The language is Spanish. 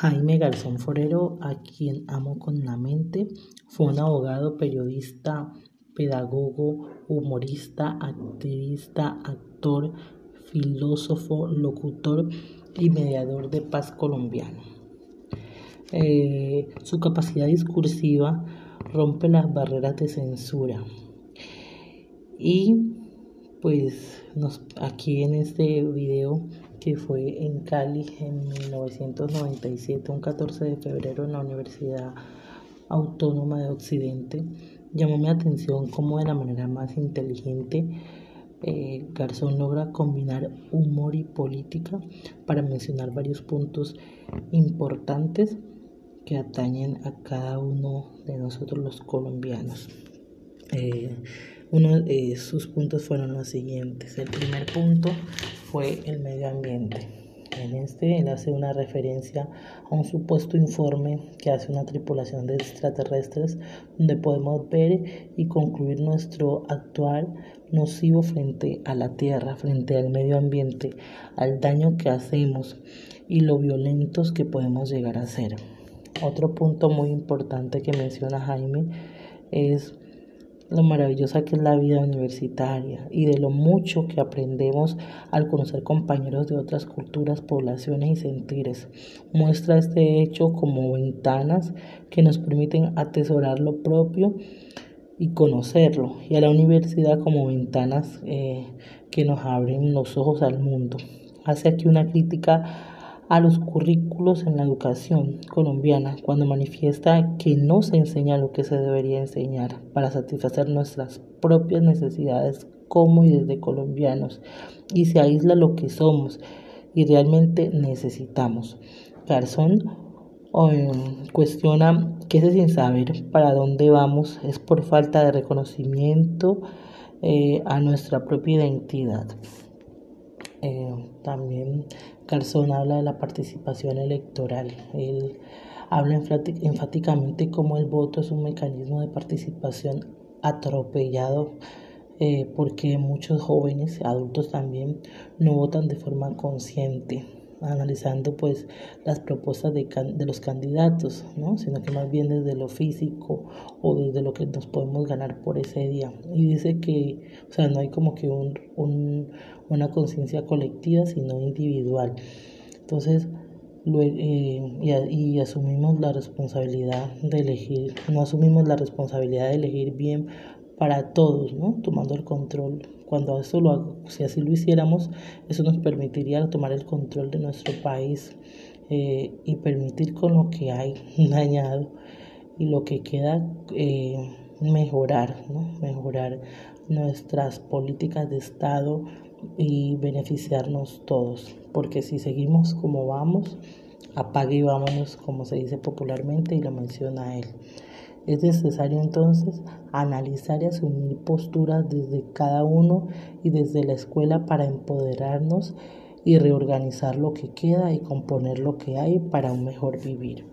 Jaime Garzón Forero, a quien amo con la mente, fue un abogado, periodista, pedagogo, humorista, activista, actor, filósofo, locutor y mediador de paz colombiano. Eh, su capacidad discursiva rompe las barreras de censura y pues nos, aquí en este video que fue en Cali en 1997, un 14 de febrero en la Universidad Autónoma de Occidente, llamó mi atención cómo de la manera más inteligente eh, Garzón logra combinar humor y política para mencionar varios puntos importantes que atañen a cada uno de nosotros los colombianos. Eh, uno de sus puntos fueron los siguientes. El primer punto fue el medio ambiente. En este él hace una referencia a un supuesto informe que hace una tripulación de extraterrestres donde podemos ver y concluir nuestro actual nocivo frente a la Tierra, frente al medio ambiente, al daño que hacemos y lo violentos que podemos llegar a ser. Otro punto muy importante que menciona Jaime es lo maravillosa que es la vida universitaria y de lo mucho que aprendemos al conocer compañeros de otras culturas, poblaciones y sentires. Muestra este hecho como ventanas que nos permiten atesorar lo propio y conocerlo, y a la universidad como ventanas eh, que nos abren los ojos al mundo. Hace aquí una crítica a los currículos en la educación colombiana cuando manifiesta que no se enseña lo que se debería enseñar para satisfacer nuestras propias necesidades como y desde colombianos y se aísla lo que somos y realmente necesitamos. Garzón em, cuestiona que ese sin saber para dónde vamos es por falta de reconocimiento eh, a nuestra propia identidad. Eh, también Garzón habla de la participación electoral. Él habla enfáticamente cómo el voto es un mecanismo de participación atropellado eh, porque muchos jóvenes, adultos también, no votan de forma consciente analizando pues las propuestas de, de, los candidatos, ¿no? sino que más bien desde lo físico o desde lo que nos podemos ganar por ese día. Y dice que, o sea, no hay como que un, un, una conciencia colectiva, sino individual. Entonces, eh, y, y, asumimos la responsabilidad de elegir, no asumimos la responsabilidad de elegir bien para todos, ¿no? Tomando el control cuando eso lo, si así lo hiciéramos, eso nos permitiría tomar el control de nuestro país eh, y permitir con lo que hay dañado y lo que queda eh, mejorar, mejorar nuestras políticas de Estado y beneficiarnos todos. Porque si seguimos como vamos, apague y vámonos, como se dice popularmente y lo menciona él. Es necesario entonces analizar y asumir posturas desde cada uno y desde la escuela para empoderarnos y reorganizar lo que queda y componer lo que hay para un mejor vivir.